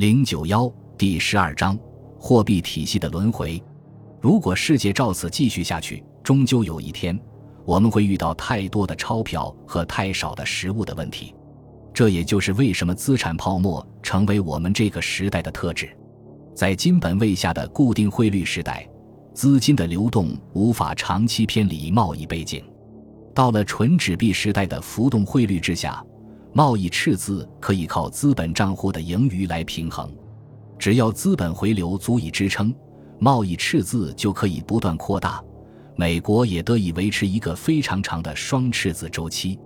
零九幺第十二章货币体系的轮回。如果世界照此继续下去，终究有一天，我们会遇到太多的钞票和太少的食物的问题。这也就是为什么资产泡沫成为我们这个时代的特质。在金本位下的固定汇率时代，资金的流动无法长期偏离贸易背景；到了纯纸币时代的浮动汇率之下。贸易赤字可以靠资本账户的盈余来平衡，只要资本回流足以支撑，贸易赤字就可以不断扩大，美国也得以维持一个非常长的双赤字周期。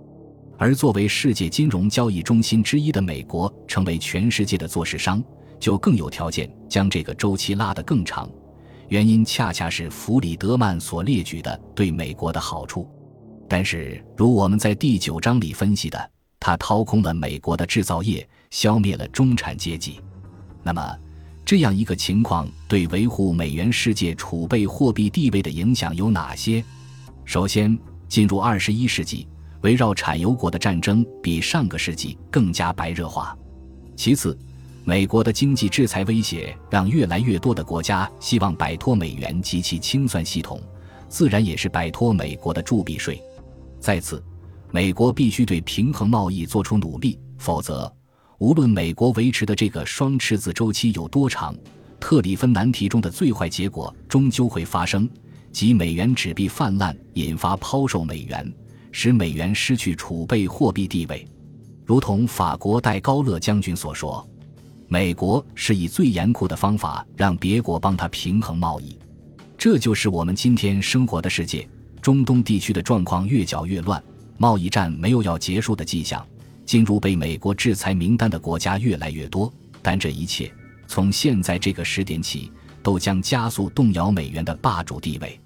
而作为世界金融交易中心之一的美国，成为全世界的做市商，就更有条件将这个周期拉得更长。原因恰恰是弗里德曼所列举的对美国的好处。但是，如我们在第九章里分析的。他掏空了美国的制造业，消灭了中产阶级。那么，这样一个情况对维护美元世界储备货币地位的影响有哪些？首先，进入二十一世纪，围绕产油国的战争比上个世纪更加白热化。其次，美国的经济制裁威胁让越来越多的国家希望摆脱美元及其清算系统，自然也是摆脱美国的铸币税。再次。美国必须对平衡贸易做出努力，否则，无论美国维持的这个双赤字周期有多长，特里芬难题中的最坏结果终究会发生，即美元纸币泛滥，引发抛售美元，使美元失去储备货币地位。如同法国戴高乐将军所说：“美国是以最严酷的方法让别国帮他平衡贸易。”这就是我们今天生活的世界。中东地区的状况越搅越乱。贸易战没有要结束的迹象，进入被美国制裁名单的国家越来越多，但这一切从现在这个时点起都将加速动摇美元的霸主地位。